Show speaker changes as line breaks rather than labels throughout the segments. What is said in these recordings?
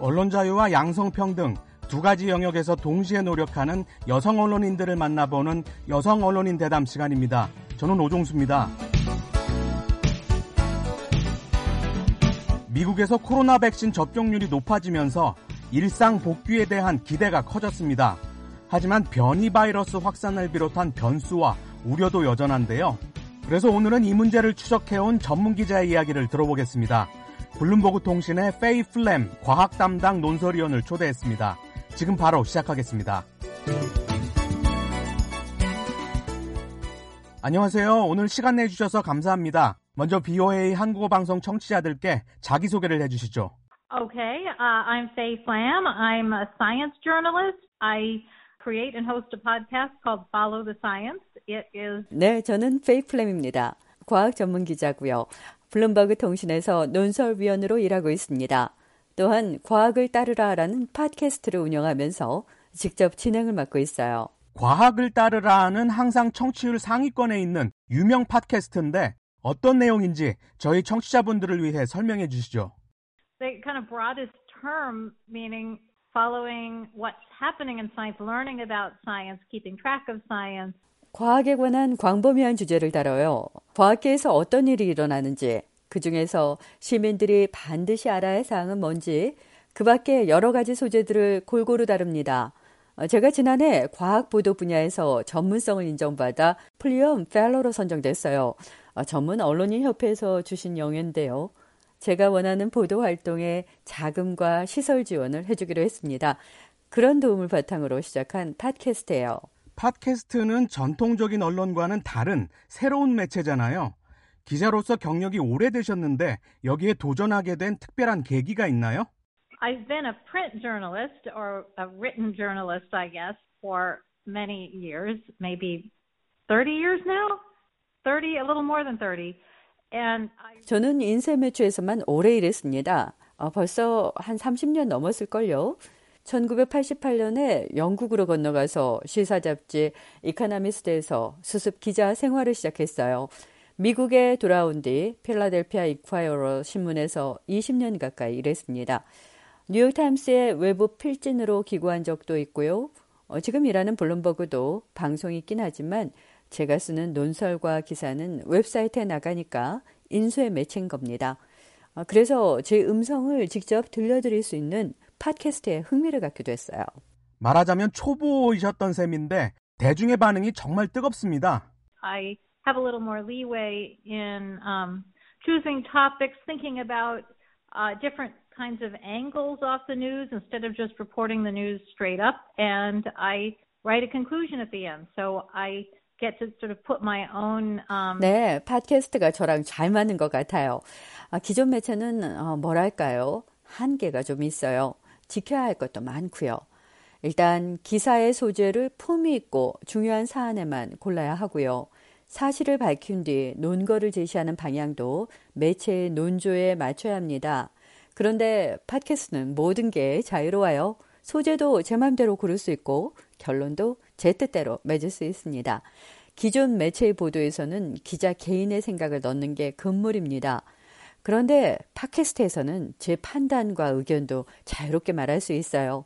언론 자유와 양성평등 두 가지 영역에서 동시에 노력하는 여성 언론인들을 만나보는 여성 언론인 대담 시간입니다. 저는 오종수입니다. 미국에서 코로나 백신 접종률이 높아지면서 일상 복귀에 대한 기대가 커졌습니다. 하지만 변이 바이러스 확산을 비롯한 변수와 우려도 여전한데요. 그래서 오늘은 이 문제를 추적해온 전문 기자의 이야기를 들어보겠습니다. 블룸버그 통신의 페이 플램 과학 담당 논설위원을 초대했습니다. 지금 바로 시작하겠습니다. 안녕하세요. 오늘 시간 내주셔서 감사합니다. 먼저 VOA 한국어 방송 청취자들께 자기소개를 해주시죠.
Okay, uh, I'm Faye Flam. I'm a science journalist. I create and host a podcast called Follow the Science. It is
네, 저는 페이 플램입니다. 과학 전문 기자고요. 블룸버그 통신에서 논설위원으로 일하고 있습니다. 또한 과학을 따르라라는 팟캐스트를 운영하면서 직접 진행을 맡고 있어요.
과학을 따르라는 항상 청취율 상위권에 있는 유명 팟캐스트인데 어떤 내용인지 저희 청취자분들을 위해 설명해 주시죠.
the kind of broadest term, meaning following what's happening in science, learning about science, keeping track of science.
과학에 관한 광범위한 주제를 다뤄요. 과학계에서 어떤 일이 일어나는지, 그 중에서 시민들이 반드시 알아야 할 사항은 뭔지, 그 밖에 여러 가지 소재들을 골고루 다룹니다. 어, 제가 지난해 과학 보도 분야에서 전문성을 인정받아 플리엄 펠로로 선정됐어요. 어, 전문 언론인 협회에서 주신 영예인데요. 제가 원하는 보도 활동에 자금과 시설 지원을 해주기로 했습니다. 그런 도움을 바탕으로 시작한 팟캐스트예요.
팟캐스트는 전통적인 언론과는 다른 새로운 매체잖아요. 기자로서 경력이 오래되셨는데 여기에 도전하게 된 특별한 계기가 있나요?
I've been a print journalist or a written journalist, I guess, for many years, maybe 30 years now? 30, a little more than 30.
저는 인쇄 매체에서만 오래 일했습니다. 어, 벌써 한 30년 넘었을걸요. 1988년에 영국으로 건너가서 시사 잡지 이코노미스트에서 수습 기자 생활을 시작했어요. 미국에 돌아온 뒤 필라델피아 인콰이어러 신문에서 20년 가까이 일했습니다. 뉴욕타임스의 외부 필진으로 기고한 적도 있고요. 어, 지금 일하는 블룸버그도 방송이 있긴 하지만 제가 쓰는 논설과 기사는 웹사이트에 나가니까 인쇄 매체인 겁니다. 어, 그래서 제 음성을 직접 들려드릴 수 있는 팟캐스트에 흥미를 갖게 됐어요.
말하자면 초보이셨던 셈인데 대중의 반응이 정말 뜨겁습니다.
I have a little more leeway in um, choosing topics, thinking about uh, different kinds of angles off the news instead of just reporting the news straight up. And I write a conclusion at the end. So I get to sort of put my own. Um...
네, 팟캐스트가 저랑 잘 맞는 것 같아요. 아, 기존 매체는 어, 뭐랄까요? 한계가 좀 있어요. 지켜야 할 것도 많고요. 일단 기사의 소재를 품위 있고 중요한 사안에만 골라야 하고요. 사실을 밝힌 뒤 논거를 제시하는 방향도 매체의 논조에 맞춰야 합니다. 그런데 팟캐스트는 모든 게 자유로워요. 소재도 제 맘대로 고를 수 있고 결론도 제 뜻대로 맺을 수 있습니다. 기존 매체의 보도에서는 기자 개인의 생각을 넣는 게 금물입니다. 그런데 팟캐스트에서는 제 판단과 의견도 자유롭게 말할 수 있어요.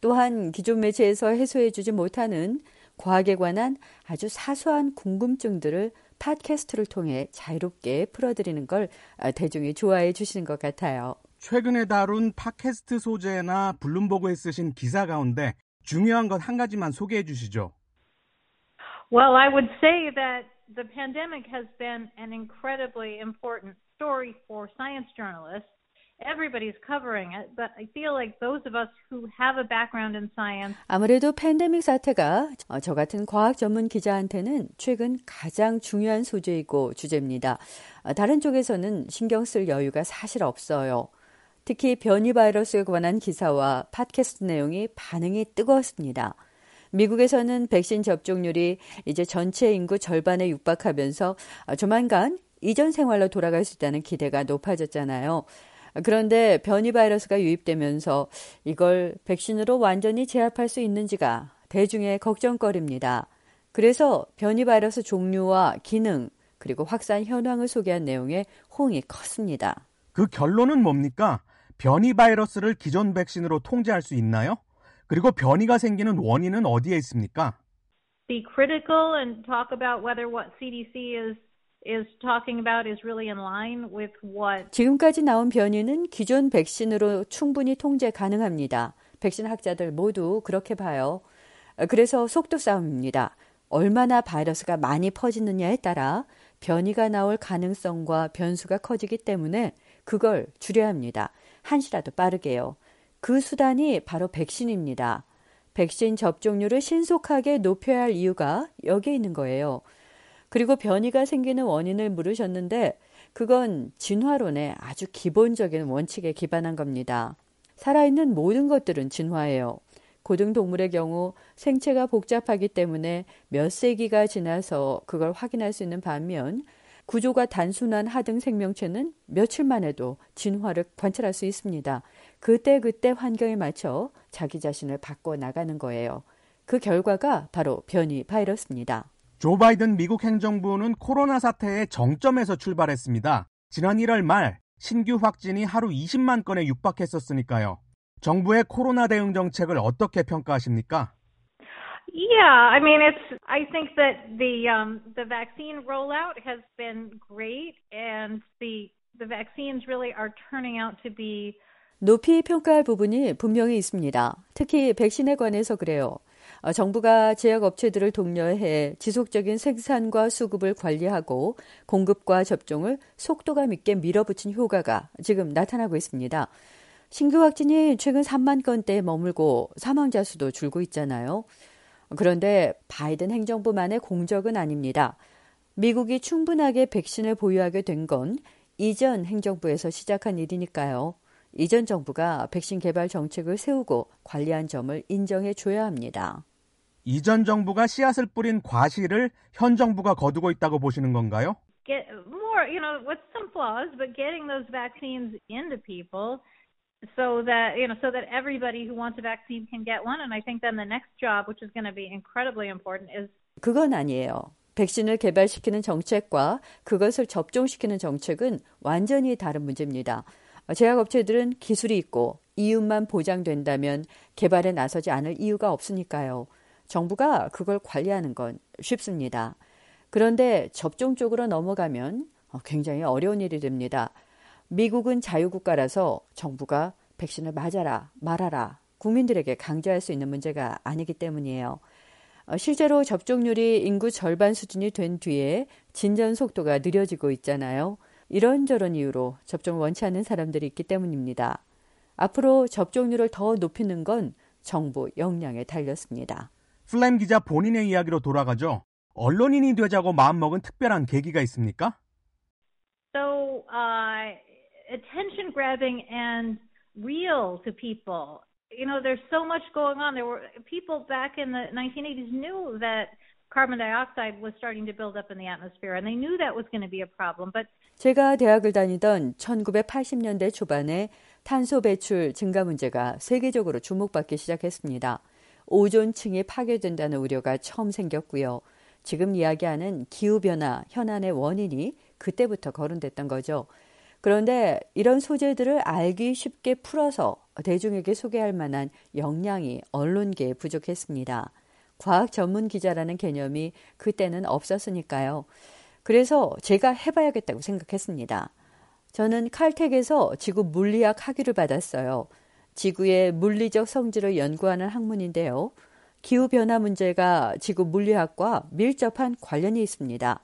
또한 기존 매체에서 해소해주지 못하는 과학에 관한 아주 사소한 궁금증들을 팟캐스트를 통해 자유롭게 풀어드리는 걸 대중이 좋아해 주시는 것 같아요.
최근에 다룬 팟캐스트 소재나 블룸버그에 쓰신 기사 가운데 중요한 것 한 가지만 소개해 주시죠.
Well, I would say that the pandemic has been an incredibly important story for science journalists. Everybody's covering it, but I feel like those of us who have a background in science
아무래도 팬데믹 사태가 저 같은 과학 전문 기자한테는 최근 가장 중요한 소재이고 주제입니다. 다른 쪽에서는 신경 쓸 여유가 사실 없어요. 특히 변이 바이러스에 관한 기사와 팟캐스트 내용이 반응이 뜨거웠습니다. 미국에서는 백신 접종률이 이제 전체 인구 절반에 육박하면서 조만간 이전 생활로 돌아갈 수 있다는 기대가 높아졌잖아요. 그런데 변이 바이러스가 유입되면서 이걸 백신으로 완전히 제압할 수 있는지가 대중의 걱정거리입니다. 그래서 변이 바이러스 종류와 기능, 그리고 확산 현황을 소개한 내용의 호응이 컸습니다.
그 결론은 뭡니까? 변이 바이러스를 기존 백신으로 통제할 수 있나요? 그리고 변이가 생기는 원인은 어디에 있습니까?
Be critical and talk about whether what CDC is is talking about is really in line with what
지금까지 나온 변이는 기존 백신으로 충분히 통제 가능합니다. 백신 학자들 모두 그렇게 봐요. 그래서 속도 싸움입니다. 얼마나 바이러스가 많이 퍼지느냐에 따라 변이가 나올 가능성과 변수가 커지기 때문에 그걸 줄여야 합니다. 한시라도 빠르게요. 그 수단이 바로 백신입니다. 백신 접종률을 신속하게 높여야 할 이유가 여기에 있는 거예요. 그리고 변이가 생기는 원인을 물으셨는데 그건 진화론의 아주 기본적인 원칙에 기반한 겁니다. 살아있는 모든 것들은 진화예요. 고등동물의 경우 생체가 복잡하기 때문에 몇 세기가 지나서 그걸 확인할 수 있는 반면 구조가 단순한 하등 생명체는 며칠만 해도 진화를 관찰할 수 있습니다. 그때그때 환경에 맞춰 자기 자신을 바꿔 나가는 거예요. 그 결과가 바로 변이 바이러스입니다.
조 바이든 미국 행정부는 코로나 사태의 정점에서 출발했습니다. 지난 1월 말 신규 확진이 하루 20만 건에 육박했었으니까요. 정부의 코로나 대응 정책을 어떻게 평가하십니까?
Yeah, I mean it's I think that the um the vaccine rollout has been great and the the vaccines really are turning out to be
높이 평가할 부분이 분명히 있습니다. 특히 백신에 관해서 그래요. 어, 정부가 제약 업체들을 독려해 지속적인 생산과 수급을 관리하고 공급과 접종을 속도감 있게 밀어붙인 효과가 지금 나타나고 있습니다. 신규 확진이 최근 3만 건대에 머물고 사망자 수도 줄고 있잖아요. 그런데 바이든 행정부만의 공적은 아닙니다. 미국이 충분하게 백신을 보유하게 된 건 이전 행정부에서 시작한 일이니까요. 이전 정부가 백신 개발 정책을 세우고 관리한 점을 인정해 줘야 합니다.
이전 정부가 씨앗을 뿌린 과실을 현 정부가 거두고 있다고 보시는 건가요?
Get more, you know, with some flaws, but getting those vaccines into people so that you know so that everybody who wants a vaccine can get one and I think then the next job which is going to be incredibly important is
그건 아니에요. 백신을 개발시키는 정책과 그것을 접종시키는 정책은 완전히 다른 문제입니다. 제약업체들은 기술이 있고 이윤만 보장된다면 개발에 나서지 않을 이유가 없으니까요. 정부가 그걸 관리하는 건 쉽습니다. 그런데 접종 쪽으로 넘어가면 굉장히 어려운 일이 됩니다. 미국은 자유국가라서 정부가 백신을 맞아라, 말아라, 국민들에게 강조할 수 있는 문제가 아니기 때문이에요. 실제로 접종률이 인구 절반 수준이 된 뒤에 진전 속도가 느려지고 있잖아요. 이런저런 이유로 접종을 원치 않는 사람들이 있기 때문입니다. 앞으로 접종률을 더 높이는 건 정부 역량에 달렸습니다.
플램 기자 본인의 이야기로 돌아가죠. 언론인이 되자고 마음먹은 특별한 계기가 있습니까?
So, uh, attention grabbing and real to people. You know, there's so much going on. There were people back in the 1980s knew that carbon dioxide was starting to build up in the atmosphere and they knew that was going to be a problem. But
제가 대학을 다니던 1980년대 초반에 탄소 배출 증가 문제가 세계적으로 주목받기 시작했습니다. 오존층이 파괴된다는 우려가 처음 생겼고요. 지금 이야기하는 기후변화 현안의 원인이 그때부터 거론됐던 거죠. 그런데 이런 소재들을 알기 쉽게 풀어서 대중에게 소개할 만한 역량이 언론계에 부족했습니다. 과학 전문 기자라는 개념이 그때는 없었으니까요. 그래서 제가 해봐야겠다고 생각했습니다. 저는 칼텍에서 지구 물리학 학위를 받았어요. 지구의 물리적 성질을 연구하는 학문인데요. 기후변화 문제가 지구 물리학과 밀접한 관련이 있습니다.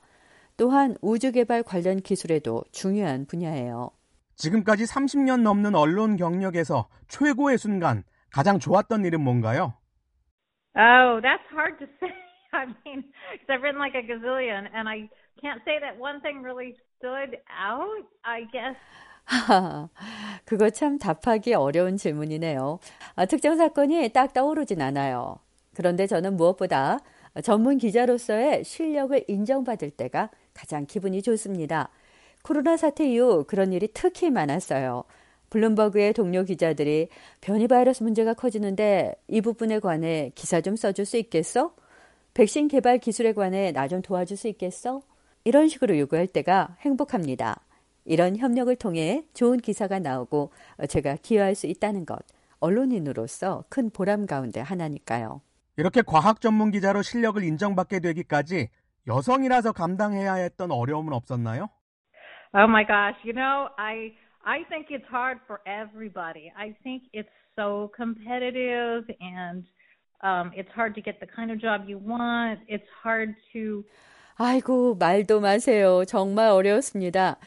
또한 우주개발 관련 기술에도 중요한 분야예요.
지금까지 30년 넘는 언론 경력에서 최고의 순간, 가장 좋았던 일은 뭔가요?
Oh, that's hard to say. I mean, because I've written like a gazillion, and I can't say that one thing really stood out. I guess.
그거 참 답하기 어려운 질문이네요. 아, 특정 사건이 딱 떠오르진 않아요. 그런데 저는 무엇보다 전문 기자로서의 실력을 인정받을 때가 가장 기분이 좋습니다. 코로나 사태 이후 그런 일이 특히 많았어요. 블룸버그의 동료 기자들이 변이 바이러스 문제가 커지는데 이 부분에 관해 기사 좀 써줄 수 있겠어? 백신 개발 기술에 관해 나 좀 도와줄 수 있겠어? 이런 식으로 요구할 때가 행복합니다. 이런 협력을 통해 좋은 기사가 나오고 제가 기여할 수 있다는 것, 언론인으로서 큰 보람 가운데 하나니까요.
이렇게 과학 전문 기자로 실력을 인정받게 되기까지 여성이라서 감당해야 했던 어려움은 없었나요?
Oh my gosh, you know, I I think it's hard for everybody. I think it's so competitive and um, it's hard to get the kind of job you want. It's hard to
아이고, 말도 마세요. 정말 어려웠습니다.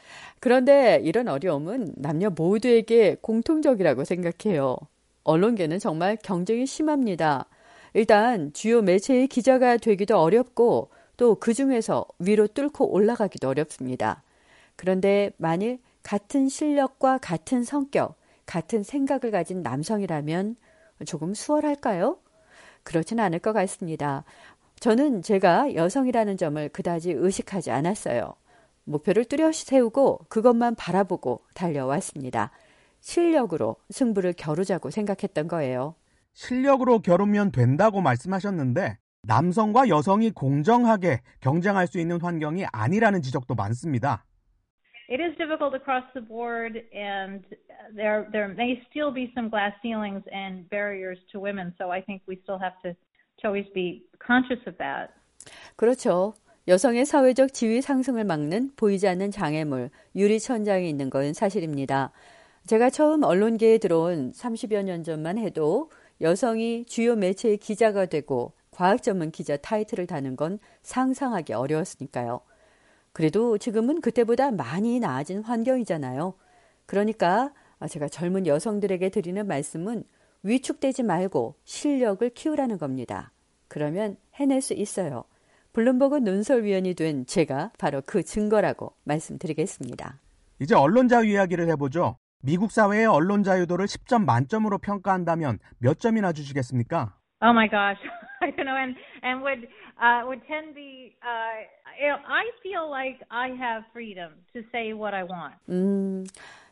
그런데 이런 어려움은 남녀 모두에게 공통적이라고 생각해요. 언론계는 정말 경쟁이 심합니다. 일단 주요 매체의 기자가 되기도 어렵고 또 그 중에서 위로 뚫고 올라가기도 어렵습니다. 그런데 만일 같은 실력과 같은 성격, 같은 생각을 가진 남성이라면 조금 수월할까요? 그렇진 않을 것 같습니다. 저는 제가 여성이라는 점을 그다지 의식하지 않았어요. 목표를 뚜렷이 세우고 그것만 바라보고 달려왔습니다. 실력으로 승부를 겨루자고 생각했던 거예요.
실력으로 겨루면 된다고 말씀하셨는데 남성과 여성이 공정하게 경쟁할 수 있는 환경이 아니라는 지적도 많습니다.
It is difficult across the board, and there there may still be some glass ceilings and barriers to women. So I think we still have to to always be conscious of that.
그렇죠. 여성의 사회적 지위 상승을 막는 보이지 않는 장애물, 유리천장이 있는 건 사실입니다. 제가 처음 언론계에 들어온 30여 년 전만 해도 여성이 주요 매체의 기자가 되고 과학 전문 기자 타이틀을 다는 건 상상하기 어려웠으니까요. 그래도 지금은 그때보다 많이 나아진 환경이잖아요. 그러니까 제가 젊은 여성들에게 드리는 말씀은 위축되지 말고 실력을 키우라는 겁니다. 그러면 해낼 수 있어요. 블룸버그 논설위원이 된 제가 바로 그 증거라고 말씀드리겠습니다.
이제 언론 자유 이야기를 해보죠. 미국 사회의 언론 자유도를 10점 만점으로 평가한다면 몇 점이나 주시겠습니까?
Oh my gosh. I don't know, and and would uh, would tend be. Uh, I feel like I have freedom to say what I want.
음,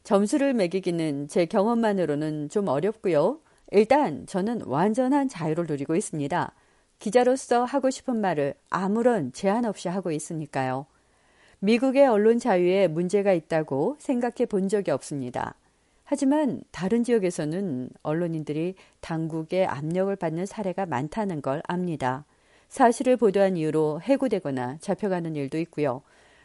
점수를 매기기는 제 경험만으로는 좀 어렵고요. 일단 저는 완전한 자유를 누리고 있습니다. 기자로서 하고 싶은 말을 아무런 제한 없이 하고 있으니까요. 미국의 언론 자유에 문제가 있다고 생각해 본 적이 없습니다. 하지만 다른 지역에서는 언론인들이 당국의 압력을 받는 사례가 많다는 걸 압니다. 사실을 보도한 이유로 해고되거나 잡혀가는 일도 있고요.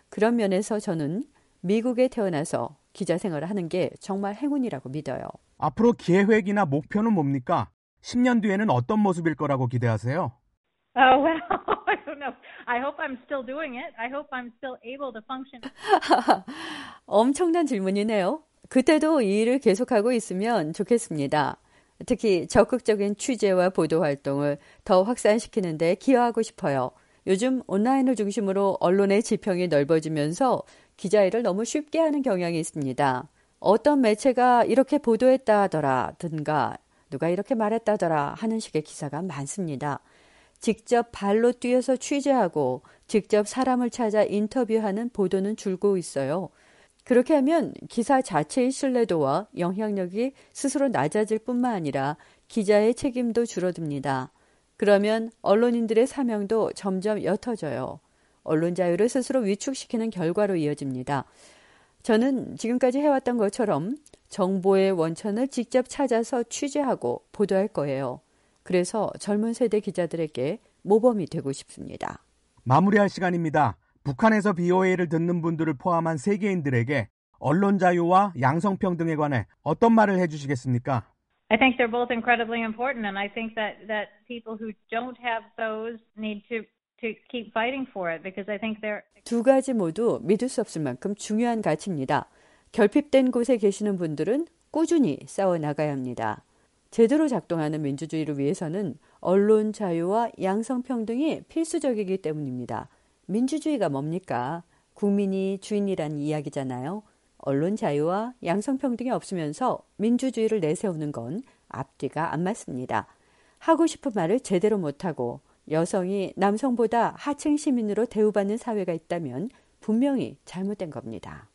그런 면에서 저는 미국에 태어나서 기자 생활을 하는 게 정말 행운이라고 믿어요.
앞으로 계획이나 목표는 뭡니까? 10년 뒤에는 어떤 모습일 거라고 기대하세요?
Oh well, I don't know. I hope I'm still doing it. I hope I'm still able to function.
엄청난 질문이네요. 그때도 이 일을 계속하고 있으면 좋겠습니다. 특히 적극적인 취재와 보도 활동을 더 확산시키는데 기여하고 싶어요. 요즘 온라인을 중심으로 언론의 지평이 넓어지면서 기자 일을 너무 쉽게 하는 경향이 있습니다. 어떤 매체가 이렇게 보도했다 하더라든가 누가 이렇게 말했다더라 하는 식의 기사가 많습니다. 직접 발로 뛰어서 취재하고 직접 사람을 찾아 인터뷰하는 보도는 줄고 있어요. 그렇게 하면 기사 자체의 신뢰도와 영향력이 스스로 낮아질 뿐만 아니라 기자의 책임도 줄어듭니다. 그러면 언론인들의 사명도 점점 옅어져요. 언론 자유를 스스로 위축시키는 결과로 이어집니다. 저는 지금까지 해왔던 것처럼 정보의 원천을 직접 찾아서 취재하고 보도할 거예요. 그래서 젊은 세대 기자들에게 모범이 되고 싶습니다.
마무리할 시간입니다. 북한에서 BOA를 듣는 분들을 포함한 세계인들에게 언론 자유와 양성평등에 관해 어떤 말을 해주시겠습니까?
I think they're both incredibly important, and I think that that people who don't have those need to to keep fighting for it because I think they're
두 가지 모두 믿을 수 없을 만큼 중요한 가치입니다. 결핍된 곳에 계시는 분들은 꾸준히 싸워 나가야 합니다. 제대로 작동하는 민주주의를 위해서는 언론 자유와 양성 평등이 필수적이기 때문입니다. 민주주의가 뭡니까? 국민이 주인이란 이야기잖아요. 언론 자유와 양성평등이 없으면서 민주주의를 내세우는 건 앞뒤가 안 맞습니다. 하고 싶은 말을 제대로 못하고 여성이 남성보다 하층 시민으로 대우받는 사회가 있다면 분명히 잘못된 겁니다.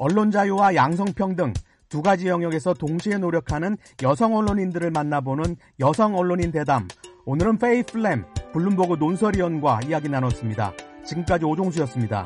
언론 자유와 양성평등 두 가지 영역에서 동시에 노력하는 여성 언론인들을 만나보는 여성 언론인 대담. 오늘은 페이 플램 블룸버그 논설위원과 이야기 나눴습니다. 지금까지 오종수였습니다.